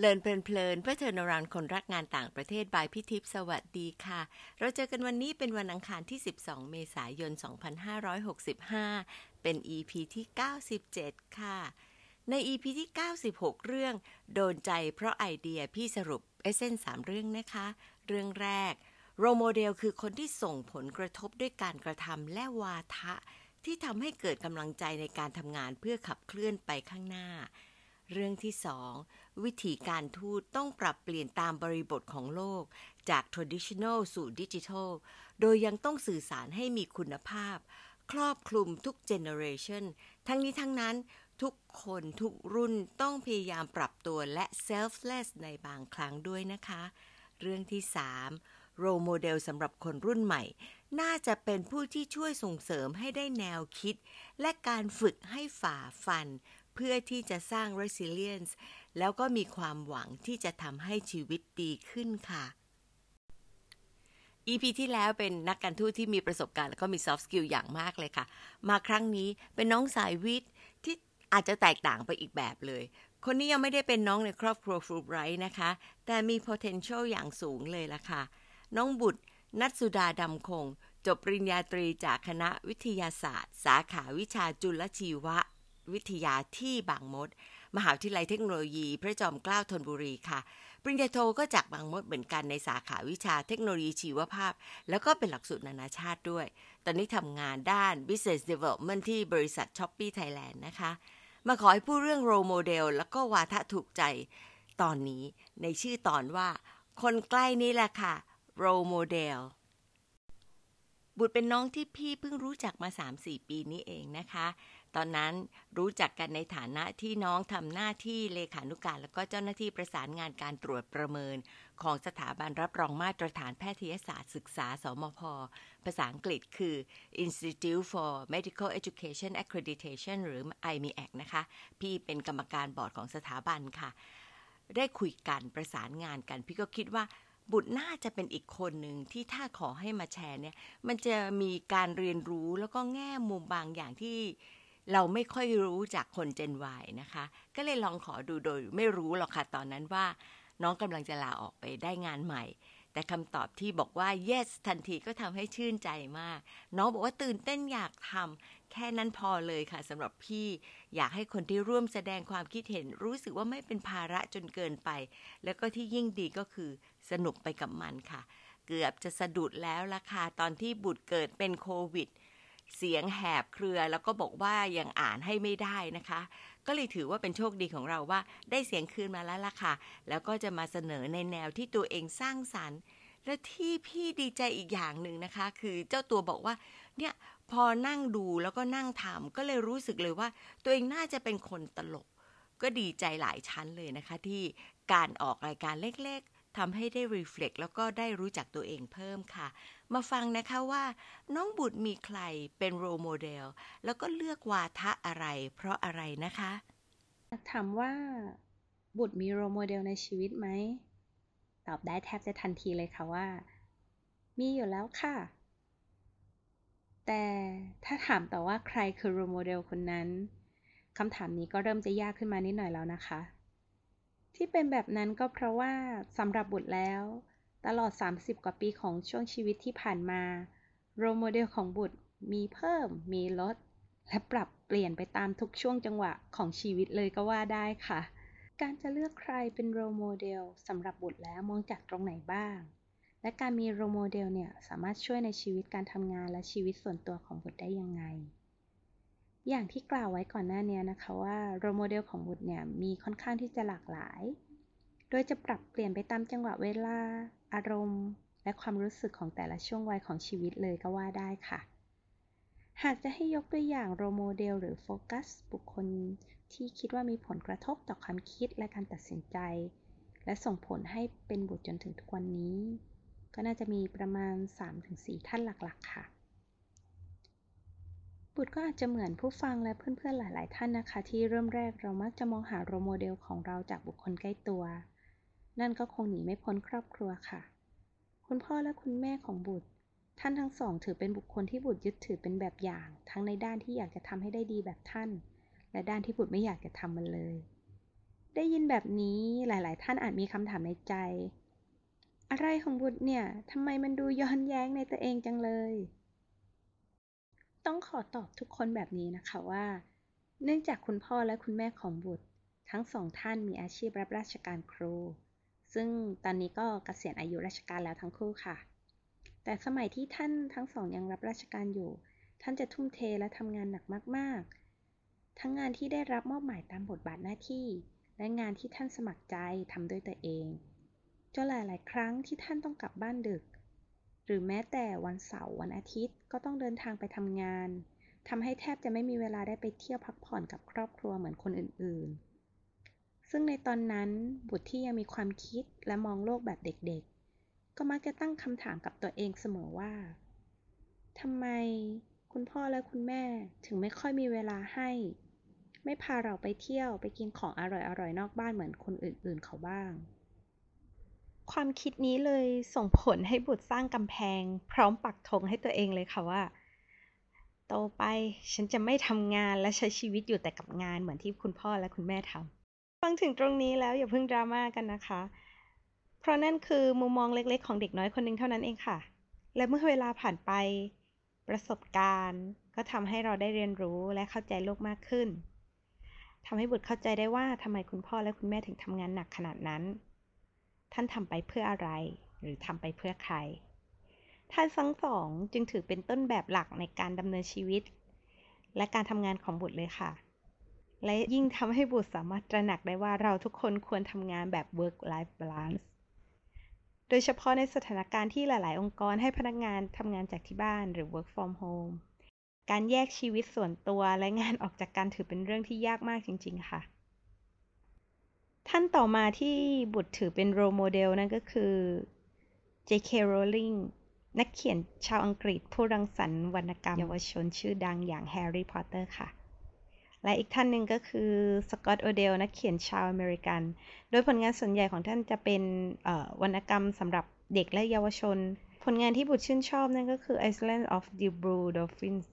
Learn เพลินเพื่อเทอร์นรานคนรักงานต่างประเทศ by พี่ทิพย์สวัสดีค่ะ เราเจอกันวันนี้เป็นวันอังคารที่ 12 เมษายน 2565 เป็น EP ที่ 97 ค่ะ ใน EP ที่ 96 เรื่อง โดนใจเพราะไอเดียพี่สรุป essence สามเรื่องนะคะ เรื่องแรก role model คือคนที่ส่งผลกระทบด้วยการกระทำและวาทะ ที่ทำให้เกิดกำลังใจในการทำงานเพื่อขับเคลื่อนไปข้างหน้า เรื่องที่สอง วิธีการทูตต้องปรับเปลี่ยนตามบริบทของโลก จาก traditional สู่ digital โดยยังต้องสื่อสารให้มีคุณภาพ ครอบคลุมทุก generation ทั้งนี้ทั้งนั้นทุกคนทุกรุ่นต้องพยายามปรับตัวและ selfless ในบางครั้งด้วยนะคะ เรื่องที่ 3 role model สำหรับคนรุ่นใหม่ น่าจะเป็นผู้ที่ช่วยส่งเสริมให้ได้แนวคิด และการฝึกให้ฝ่าฟัน เพื่อที่จะสร้าง resilience แล้วก็มีความหวังที่จะทำให้ชีวิตดีขึ้นค่ะ EP ที่แล้วเป็นนักการทูตที่มีประสบการณ์ แล้วก็มี soft skill อย่างมากเลยค่ะ มาครั้งนี้เป็นน้องสายวิทย์ที่อาจจะแตกต่างไปอีกแบบเลย คนนี้ยังไม่ได้เป็นน้องในครอบครัวฟรูไบรท์นะคะ แต่มี potential อย่างสูงเลยล่ะค่ะ น้องบุตรนัทสุดาดำคง จบปริญญาตรีจากคณะวิทยาศาสตร์ สาขาวิชาจุลชีววิทยาที่บางมด มหาวิทยาลัยเทคโนโลยี พระจอมเกล้าธนบุรีค่ะ ปริญญาโทก็จากบางมดเหมือนกันในสาขาวิชาเทคโนโลยีชีวภาพ แล้วก็เป็นหลักสูตรนานาชาติด้วย ตอนนี้ทำงานด้าน Business Development ที่บริษัท Shopee Thailand นะคะ มาขอให้พูดเรื่อง role model แล้วก็วาทะถูกใจตอนนี้ในชื่อตอนว่า คนใกล้นี่แหละค่ะ role model บุตรเป็นน้องที่พี่เพิ่งรู้จักมา 3-4 ปีนี้เองนะคะ ตอนนั้นรู้จักกันในฐานะที่น้องทำหน้าที่เลขานุการ แล้วก็เจ้าหน้าที่ประสานงานการตรวจประเมิน ของสถาบันรับรองมาตรฐานแพทยศาสตร์ศึกษา สมพ ภาษาอังกฤษคือ Institute for Medical Education Accreditation หรือ IMEAC นะคะ พี่เป็นกรรมการบอร์ดของสถาบันค่ะ ได้คุยกันประสานงานกัน พี่ก็คิดว่า บุตรน่าจะเป็นอีกคนหนึ่งที่ถ้าขอให้มาแชร์เนี่ย มันจะมีการเรียนรู้แล้วก็แง่มุมบางอย่างที่เราไม่ค่อยรู้จากคนเจน Y นะคะ ก็เลยลองขอดูโดยไม่รู้หรอกค่ะตอนนั้นว่า น้องกำลังจะลาออกไปได้งานใหม่ แต่คำตอบที่บอกว่า yes ทันทีก็ทำให้ชื่นใจมาก น้องบอกว่าตื่นเต้นอยากทำแค่นั้นพอเลยค่ะสำหรับพี่อยากให้คนที่ร่วมแสดงความคิดเห็น รู้สึกว่าไม่เป็นภาระจนเกินไป แล้วก็ที่ยิ่งดีก็คือ สนุกไปกับมันค่ะ เกือบจะสะดุดแล้วล่ะค่ะตอนที่บุตรเกิดเป็นโควิด เสียงแหบเครือแล้วก็บอกว่ายังอ่านให้ไม่ได้นะคะ ก็เลยถือว่าเป็นโชคดีของเราว่า ได้เสียงคืนมาแล้วล่ะค่ะ แล้วก็จะมาเสนอในแนวที่ตัวเองสร้างสรรค์ และที่พี่ดีใจอีกอย่างหนึ่งนะคะ คือเจ้าตัวบอกว่าเนี่ยพอนั่งดูแล้วก็นั่งทำก็เลยรู้สึกเลยว่า ตัวเองน่าจะเป็นคนตลก ก็ดีใจหลายชั้นเลยนะคะ ที่การออกรายการเล็กๆ ทำให้ได้รีเฟล็กแล้วก็ได้รู้จักตัวเองเพิ่มค่ะ มาฟังนะคะว่า น้องบุตรมีใครเป็นโรโมเดล แล้วก็เลือกวาทะอะไร เพราะอะไรนะคะ ถามว่า บุตรมี role model ในชีวิตไหม ตอบได้แทบจะทันทีเลยค่ะว่า มีอยู่แล้วค่ะ แต่ถ้าถามต่อว่าใครคือ role model คนนั้นคำถามนี้ก็เริ่มจะยากขึ้นมานิดหน่อยแล้วนะคะ ที่เป็นแบบนั้นก็เพราะว่าสำหรับบุตรแล้ว ตลอด 30 กว่าปีของช่วงชีวิตที่ผ่านมา role model ของบุตรมีเพิ่ม มีลด และปรับเปลี่ยนไปตามทุกช่วงจังหวะของชีวิตเลยก็ว่าได้ค่ะ การจะเลือกใครเป็น role model สำหรับบุตรแล้วมองจากตรงไหนบ้าง และการมี role model เนี่ยสามารถช่วยในชีวิตการทำงานและชีวิตส่วนตัวของบุตรได้ยังไง อย่างที่กล่าวไว้ก่อนหน้านี้นะคะว่า role model ของบุตรเนี่ยมีค่อนข้างที่จะหลากหลาย โดยจะปรับเปลี่ยนไปตามจังหวะเวลา อารมณ์ และความรู้สึกของแต่ละช่วงวัยของชีวิตเลยก็ว่าได้ค่ะ หากจะให้ยกตัวอย่างโรโมเดลหรือโฟกัสบุคคลที่คิดว่ามีผลกระทบต่อความคิดและการตัดสินใจ และส่งผลให้เป็นบุตรจนถึงทุกวันนี้ ก็น่าจะมีประมาณ 3-4 ท่านหลักๆ ค่ะ บุตรก็อาจจะเหมือนผู้ฟังและเพื่อนๆหลาย ๆ ท่านนะคะ ที่เริ่มแรกเรามักจะมองหาโรโมเดลของเราจากบุคคลใกล้ตัว นั่นก็คงหนีไม่พ้นครอบครัวค่ะ คุณพ่อและคุณแม่ของบุตร ท่านทั้งสอง ถือเป็นบุคคลที่บุตรยึดถือเป็นแบบอย่าง ทั้งในด้านที่อยากจะทำให้ได้ดีแบบท่าน และด้านที่บุตรไม่อยากจะทำมันเลย ได้ยินแบบนี้หลาย ๆ ท่านอาจมีคำถามในใจ อะไรของบุตรเนี่ยทำไมมันดูย้อนแย้งในตัวเองจังเลย ต้องขอตอบทุกคนแบบนี้นะคะว่า เนื่องจากคุณพ่อและคุณแม่ของบุตร ทั้งสองท่านมีอาชีพรับราชการครู ซึ่งตอนนี้ก็เกษียณอายุราชการแล้วทั้งคู่ค่ะ แต่สมัยที่ท่านทั้งสองยังรับราชการอยู่ ท่านจะทุ่มเทและทำงานหนักมาก ๆ ทั้งงานที่ได้รับมอบหมายตามบทบาทหน้าที่ และงานที่ท่านสมัครใจทำด้วยตัวเองจนหลาย ๆ ครั้งที่ท่านต้องกลับบ้านดึก หรือแม้แต่วันเสาร์วันอาทิตย์ก็ต้องเดินทางไปทำงานทำให้แทบจะไม่มีเวลาได้ไปเที่ยวพักผ่อนกับครอบครัวเหมือนคนอื่นๆ ซึ่งในตอนนั้นบุตรที่ยังมีความคิดและมองโลกแบบเด็กๆ ก็มักจะตั้งคำถามกับตัวเองเสมอว่าทำไมคุณพ่อและคุณแม่ถึงไม่ค่อยมีเวลาให้ ไม่พาเราไปเที่ยวไปกินของอร่อยๆนอกบ้านเหมือนคนอื่นๆเขาบ้าง ความคิดนี้เลยส่งผลให้บุตรสร้างกำแพง พร้อมปักธงให้ตัวเองเลยค่ะว่า โตไปฉันจะไม่ทำงานและใช้ชีวิตอยู่แต่กับงานเหมือนที่คุณพ่อและคุณแม่ทำฟังถึงตรงนี้แล้วอย่าเพิ่งดราม่ากันนะคะ เพราะนั่นคือมุมมองเล็กๆ ของเด็กน้อยคนหนึ่งเท่านั้นเองค่ะ และเมื่อเวลาผ่านไป ประสบการณ์ ก็ทำให้เราได้เรียนรู้และเข้าใจโลกมากขึ้นทำให้บุตรเข้าใจได้ว่าทำไมคุณพ่อและคุณแม่ถึงทำงานหนักขนาดนั้น ท่านทำไปเพื่ออะไร หรือทำไปเพื่อใคร ท่านทั้งสองจึงถือเป็นต้นแบบหลักในการดำเนินชีวิต และการทำงานของบุตรเลยค่ะ และยิ่งทำให้บุตรสามารถตระหนักได้ว่าเราทุกคนควรทำงานแบบ work life balance โดยเฉพาะในสถานการณ์ที่หลาย ๆ องค์กรให้พนักงานทำงานจากที่บ้านหรือ work from home การแยกชีวิตส่วนตัวและงานออกจากกันถือเป็นเรื่องที่ยากมากจริง ๆ ค่ะ ท่านต่อมาที่บุตรถือเป็น role model นั่นก็คือ J.K. Rowling นักเขียนชาวอังกฤษผู้รังสรรค์วรรณกรรมเยาวชนชื่อดังอย่างแฮร์รี่พอตเตอร์ค่ะ และอีกท่านหนึ่งก็คือสกอตต์โอเดลนักเขียนชาวอเมริกัน โดยผลงานส่วนใหญ่ของท่านจะเป็นวรรณกรรมสำหรับเด็กและเยาวชน ผลงานที่บุตรชื่นชอบนั่นก็คือ Island of the Blue Dolphins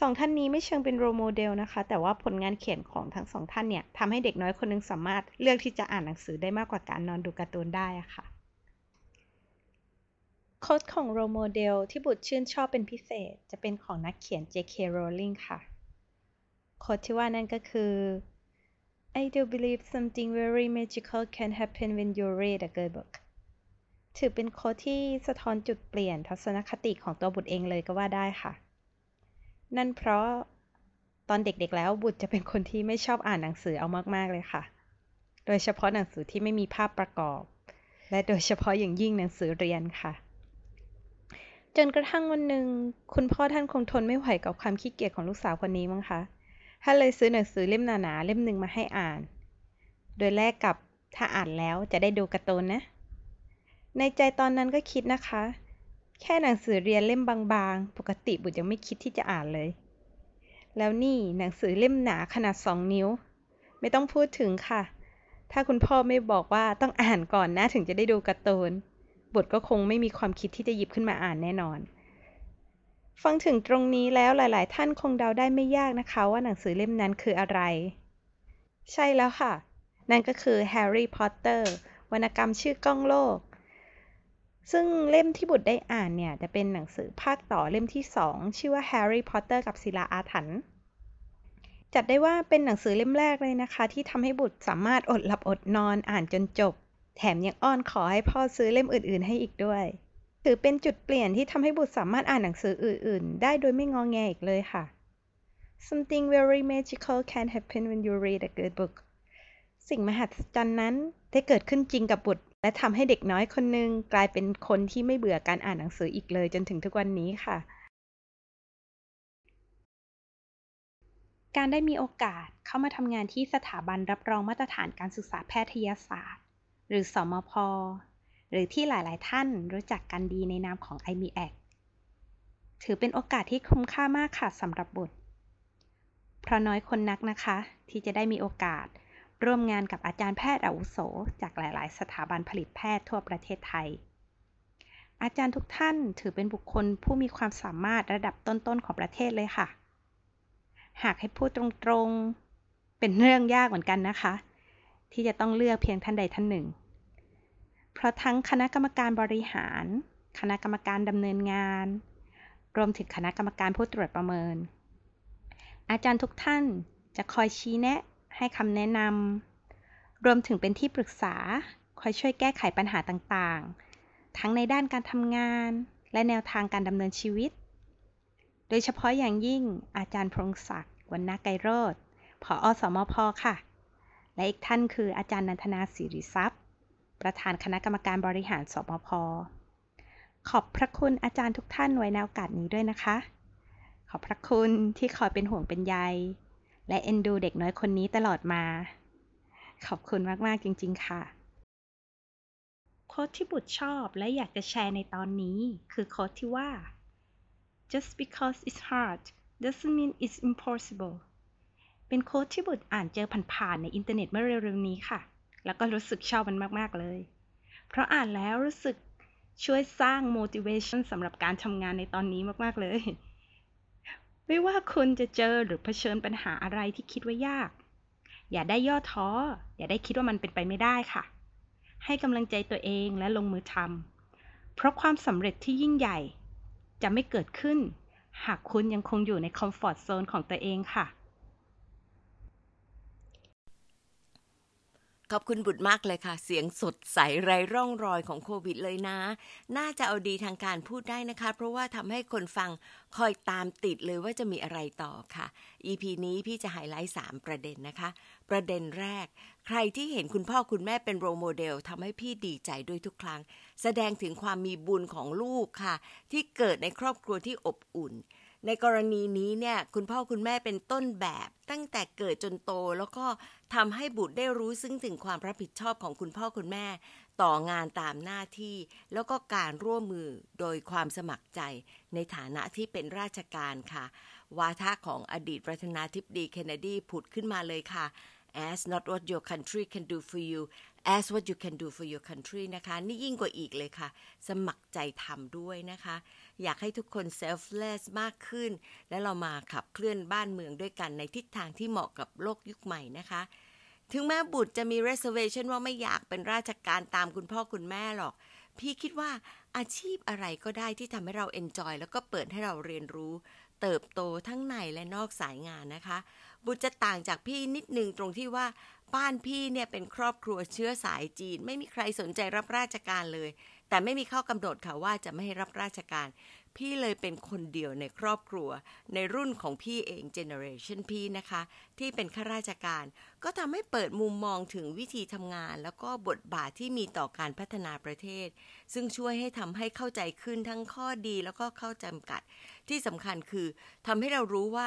สองท่านนี้ไม่เชิงเป็น role model นะคะ แต่ว่าผลงานเขียนของทั้งสองท่านเนี่ยทำให้เด็กน้อยคนนึงสามารถเลือกที่จะอ่านหนังสือได้มากกว่าการนอนดูการ์ตูนได้อะค่ะโค้ดของโรโมเดลที่บุตรชื่นชอบเป็นพิเศษ จะเป็นของนักเขียน J.K. Rowling ค่ะโค้ดที่ว่านั่นก็คือ I do believe something very magical can happen when you read a good book ถือเป็นโค้ดที่สะท้อนจุดเปลี่ยนทัศนคติของตัวบุตรเองเลยก็ว่าได้ค่ะ นั่นเพราะตอนเด็กๆแล้วบุตรจะเป็นคนที่ไม่ชอบอ่านหนังสือเอามากๆเลยค่ะ โดยเฉพาะหนังสือที่ไม่มีภาพประกอบ และโดยเฉพาะอย่างยิ่งหนังสือเรียนค่ะ จนกระทั่งวันหนึ่งคุณพ่อท่านคงทนไม่ไหวกับความขี้เกียจของลูกสาวคนนี้มั้งคะท่านเลยซื้อหนังสือเล่มหนาๆเล่มหนึ่งมาให้อ่าน โดยแลกกับถ้าอ่านแล้วจะได้ดูการ์ตูนนะ ในใจตอนนั้นก็คิดนะคะ แค่หนังสือเรียนเล่มบางๆ ปกติบุตรยังไม่คิดที่จะอ่านเลย แล้วนี่หนังสือเล่มหนาขนาดสองนิ้ว ไม่ต้องพูดถึงค่ะ ถ้าคุณพ่อไม่บอกว่าต้องอ่านก่อนนะถึงจะได้ดูการ์ตูนบุตรก็คงไม่มีความคิดที่จะหยิบขึ้นมาอ่านแน่นอน ฟังถึงตรงนี้แล้วหลาย ๆ ท่านคงเดาได้ไม่ยากนะคะ ว่าหนังสือเล่มนั้นคืออะไร ใช่แล้วค่ะ นั่นก็คือ Harry Potter วรรณกรรมชื่อก้องโลก ซึ่งเล่มที่บุตรได้อ่านเนี่ยจะเป็นหนังสือภาคต่อเล่มที่สองชื่อว่า Harry Potter กับศิลาอาถรรพ์จัดได้ว่าเป็นหนังสือเล่มแรกเลยนะคะ ที่ทำให้บุตรสามารถอดหลับอดนอนอ่านจนจบ แถมยังอ้อนขอให้พ่อซื้อเล่มอื่น ๆ ให้อีกด้วย ถือเป็นจุดเปลี่ยนที่ทำให้บุตรสามารถอ่านหนังสืออื่น ๆ ได้โดยไม่งอแงอีกเลยค่ะ Something very magical can happen when you read a good book สิ่งมหัศจรรย์นั้นได้เกิดขึ้นจริงกับบุตร และทำให้เด็กน้อยคนหนึ่งกลายเป็นคนที่ไม่เบื่อการอ่านหนังสืออีกเลยจนถึงทุกวันนี้ค่ะ การได้มีโอกาสเข้ามาทำงานที่สถาบันรับรองมาตรฐานการศึกษาแพทยศาสตร์ หรือสมพหรือที่หลาย ๆ ท่านรู้จักกันดีในนามของ i m a c ถือเป็นโอกาสที่คุ้มค่ามากค่ะสำหรับบุตร เพราะน้อยคนนักนะคะ ที่จะได้มีโอกาส ร่วมงานกับอาจารย์แพทย์อาวุโส จากหลาย ๆ สถาบันผลิตแพทย์ทั่วประเทศไทย อาจารย์ทุกท่านถือเป็นบุคคลผู้มีความสามารถระดับต้น ๆ ของประเทศเลยค่ะ หากให้พูดตรงๆ เป็นเรื่องยากเหมือนกันนะคะ ที่จะต้องเลือกเพียงท่านใดท่านหนึ่ง เพราะทั้งคณะกรรมการบริหาร คณะกรรมการดำเนินงาน รวมถึงคณะกรรมการผู้ตรวจประเมิน อาจารย์ทุกท่านจะคอยชี้แนะ ให้คำแนะนำรวมถึงเป็นที่ปรึกษา คอยช่วยแก้ไขปัญหาต่างๆ ทั้งในด้านการทำงาน และแนวทางการดำเนินชีวิต โดยเฉพาะอย่างยิ่งอาจารย์พงศักดิ์วรรณไกรโรธผออสมพค่ะ และอีกท่านคืออาจารย์นันทนาสิริทรัพย์ ประธานคณะกรรมการบริหารสมพขอบพระคุณอาจารย์ทุกท่านไว้ในโอกาสนี้ด้วยนะคะ ขอบพระคุณที่คอยเป็นห่วงเป็นใย และเอ็นดูเด็กน้อยคนนี้ตลอดมา ขอบคุณมาก ๆ จริง ๆ ค่ะ quote ที่บุตรชอบและอยากจะแชร์ในตอนนี้ คือ quote ที่ว่า just because it's hard doesn't mean it's impossible เป็น quote ที่บุตรอ่านเจอผ่านๆในอินเทอร์เน็ตเมื่อเร็วๆนี้ค่ะ แล้วก็รู้สึกชอบมันมาก ๆ เลย เพราะอ่านแล้วรู้สึกช่วยสร้าง motivation สำหรับการทำงานในตอนนี้มาก ๆ เลย ไม่ว่าคุณจะเจอหรือเผชิญปัญหาอะไรที่คิดว่ายาก อย่าได้ย่อท้อ อย่าได้คิดว่ามันเป็นไปไม่ได้ค่ะ ให้กำลังใจตัวเองและลงมือทำเพราะความสำเร็จที่ยิ่งใหญ่ จะไม่เกิดขึ้น หากคุณยังคงอยู่ในคอมฟอร์ตโซนของตัวเองค่ะ ขอบคุณบุตรมากเลยค่ะ เสียงสดใสไร้ร่องรอยของโควิดเลยนะ น่าจะเอาดีทางการพูดได้นะคะ เพราะว่าทำให้คนฟังคอยตามติดเลยว่าจะมีอะไรต่อค่ะ EP นี้พี่จะไฮไลท์ 3 ประเด็นนะคะ ประเด็นแรก ใครที่เห็นคุณพ่อคุณแม่เป็นโรโมเดลทำให้พี่ดีใจด้วยทุกครั้ง แสดงถึงความมีบุญของลูกค่ะ ที่เกิดในครอบครัวที่อบอุ่น ในกรณีนี้เนี่ยคุณพ่อคุณแม่เป็นต้นแบบตั้งแต่เกิดจนโต แล้วก็ทำให้บุตรได้รู้ซึ่งถึงความรับผิดชอบของคุณพ่อคุณแม่ ต่องานตามหน้าที่ แล้วก็การร่วมมือโดยความสมัครใจ ในฐานะที่เป็นราชการค่ะ วาทะของอดีตประธานาธิบดีเคนเนดีผุดขึ้นมาเลยค่ะ as not what your country can do for you as what you can do for your country นะคะ นี่ยิ่งกว่าอีกเลยค่ะ สมัครใจทำด้วยนะคะ อยากให้ทุกคน selfless มากขึ้น และเรามาขับเคลื่อนบ้านเมืองด้วยกันในทิศทางที่เหมาะกับโลกยุคใหม่นะคะ ถึงแม้บุตรจะมี reservation ว่าไม่อยากเป็นราชการตามคุณพ่อคุณแม่หรอก พี่คิดว่าอาชีพอะไรก็ได้ที่ทำให้เรา enjoy แล้วก็เปิดให้เราเรียนรู้ เติบโตทั้งในและนอกสายงานนะคะ บุตรจะต่างจากพี่นิดนึงตรงที่ว่าบ้านพี่เนี่ยเป็นครอบครัวเชื้อสายจีน ไม่มีใครสนใจรับราชการเลย แต่ไม่มีข้อกำหนดค่ะว่าจะไม่ให้รับราชการ พี่เลยเป็นคนเดียวในครอบครัว ในรุ่นของพี่เอง generation พี่นะคะ ที่เป็นข้าราชการ ก็ทำให้เปิดมุมมองถึงวิธีทำงาน แล้วก็บทบาทที่มีต่อการพัฒนาประเทศ ซึ่งช่วยให้ทำให้เข้าใจขึ้นทั้งข้อดีแล้วก็ข้อจำกัด ที่สำคัญคือทำให้เรารู้ว่า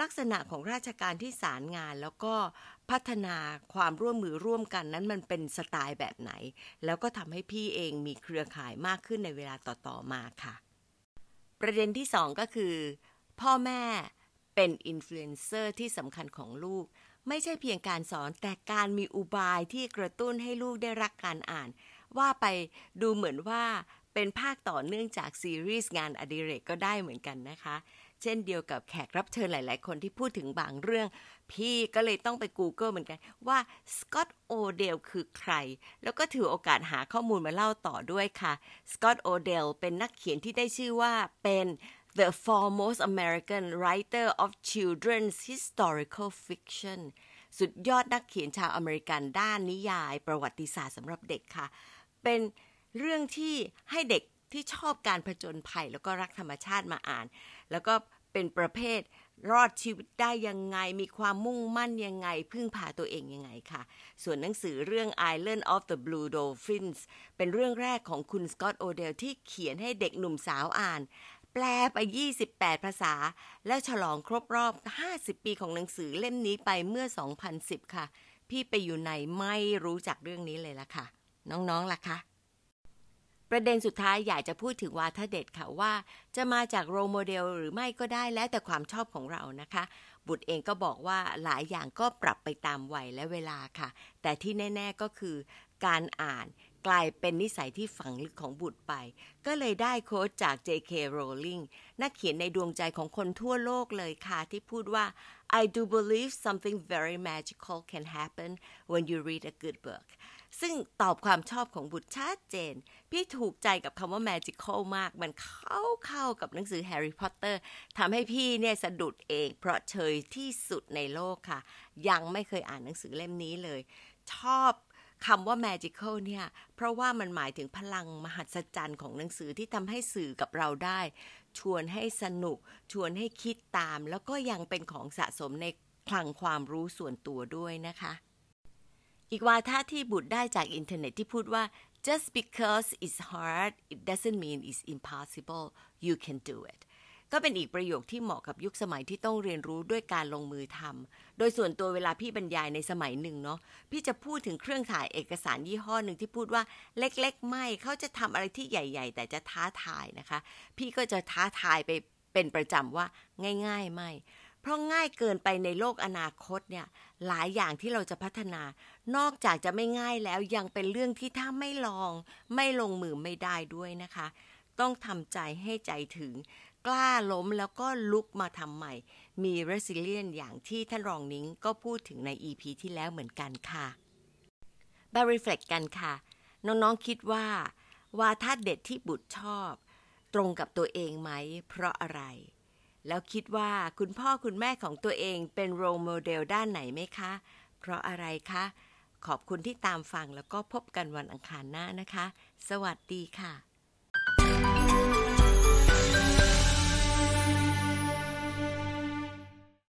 ลักษณะของราชการที่สารงานแล้วก็พัฒนาความร่วมมือร่วมกันนั้นมันเป็นสไตล์แบบไหน แล้วก็ทำให้พี่เองมีเครือข่ายมากขึ้นในเวลาต่อๆมาค่ะ ประเด็นที่สองก็คือ พ่อแม่เป็นอินฟลูเอนเซอร์ที่สำคัญของลูก ไม่ใช่เพียงการสอนแต่การมีอุบายที่กระตุ้นให้ลูกได้รักการอ่าน ว่าไปดูเหมือนว่าเป็นภาคต่อเนื่องจากซีรีส์งานอดิเรกก็ได้เหมือนกันนะคะ เช่นเดียวกับแขกรับเชิญหลาย ๆ คนที่พูดถึงบางเรื่อง พี่ก็เลยต้องไป Google เหมือนกันว่าสกอตโอเดลคือใคร แล้วก็ถือโอกาสหาข้อมูลมาเล่าต่อด้วยค่ะสกอตโอเดลเป็นนักเขียนที่ได้ชื่อว่าเป็น the foremost American writer of children's historical fiction สุดยอดนักเขียนชาวอเมริกันด้านนิยายประวัติศาสตร์สำหรับเด็กค่ะ เป็นเรื่องที่ให้เด็กที่ชอบการผจญภัยแล้วก็รักธรรมชาติมาอ่าน แล้วก็เป็นประเภทรอดชีวิตได้ยังไง มีความมุ่งมั่นยังไง พึ่งพาตัวเองยังไงค่ะ ส่วนหนังสือเรื่อง Island of the Blue Dolphins เป็นเรื่องแรกของคุณสกอตต์โอเดลที่เขียนให้เด็กหนุ่มสาวอ่าน แปลไป 28 ภาษา และฉลองครบรอบ 50 ปีของหนังสือเล่มนี้ไปเมื่อ 2010 ค่ะ พี่ไปอยู่ในไม่รู้จักเรื่องนี้เลยล่ะค่ะ น้องๆล่ะคะ ประเด็นสุดท้ายอยากจะพูดถึงวาทเด็ดค่ะว่า จะมาจากโรโมเดลหรือไม่ก็ได้แล้วแต่ความชอบของเรานะคะ บุตรเองก็บอกว่าหลายอย่างก็ปรับไปตามวัยและเวลาค่ะ แต่ที่แน่ ๆก็คือการอ่านกลายเป็นนิสัยที่ฝังลึกของบุตรไป ก็เลยได้โค้ดจาก J.K. Rowling นักเขียนในดวงใจของคนทั่วโลกเลยค่ะ ที่พูดว่า I do believe something very magical can happen when you read a good book ซึ่งตอบความชอบของบุตรชัดเจน พี่ถูกใจกับคำว่า magical มาก มันเข้าเข้ากับหนังสือ Harry Potter ทำให้พี่เนี่ยสะดุดเอง เพราะเชยที่สุดในโลกค่ะ ยังไม่เคยอ่านหนังสือเล่มนี้เลย ชอบคำว่า magical เนี่ย เพราะว่ามันหมายถึงพลังมหัศจรรย์ของหนังสือที่ทำให้สื่อกับเราได้ ชวนให้สนุก ชวนให้คิดตาม แล้วก็ยังเป็นของสะสมในคลังความรู้ส่วนตัวด้วยนะคะ อีกวาทะที่บุตรได้จากอินเทอร์เน็ตที่พูดว่า just because it's hard it doesn't mean it's impossible you can do it ก็เป็นอีกประโยคที่เหมาะกับยุคสมัยที่ต้องเรียนรู้ด้วยการลงมือทำโดยส่วนตัวเวลาพี่บรรยายในสมัยหนึ่งเนาะ พี่จะพูดถึงเครื่องถ่ายเอกสารยี่ห้อหนึ่งที่พูดว่าเล็กๆ ไม่ เขาจะทำอะไรที่ใหญ่ ๆ แต่จะท้าทายนะคะ พี่ก็จะท้าทายไปเป็นประจำว่าง่าย ๆ ไม่ เพราะง่ายเกินไปในโลกอนาคตเนี่ยหลายอย่างที่เราจะพัฒนา นอกจากจะไม่ง่ายแล้วยังเป็นเรื่องที่ถ้าไม่ลอง ไม่ลงมือไม่ได้ด้วยนะคะ ต้องทำใจให้ใจถึง กล้าล้มแล้วก็ลุกมาทำใหม่ มี resilient อย่างที่ท่านรองนิ้งก็พูดถึงใน EP ที่แล้วเหมือนกันค่ะมา reflect กันค่ะ น้องๆคิดว่า วาทาเด็ดที่บุตรชอบ ตรงกับตัวเองไหม เพราะอะไร แล้วคิดว่าคุณพ่อคุณแม่ของตัวเองเป็นโรโมเดลด้านไหนไหมคะ เพราะอะไรคะ ขอบคุณที่ตามฟังแล้วก็พบกันวันอังคารหน้านะคะ สวัสดีค่ะ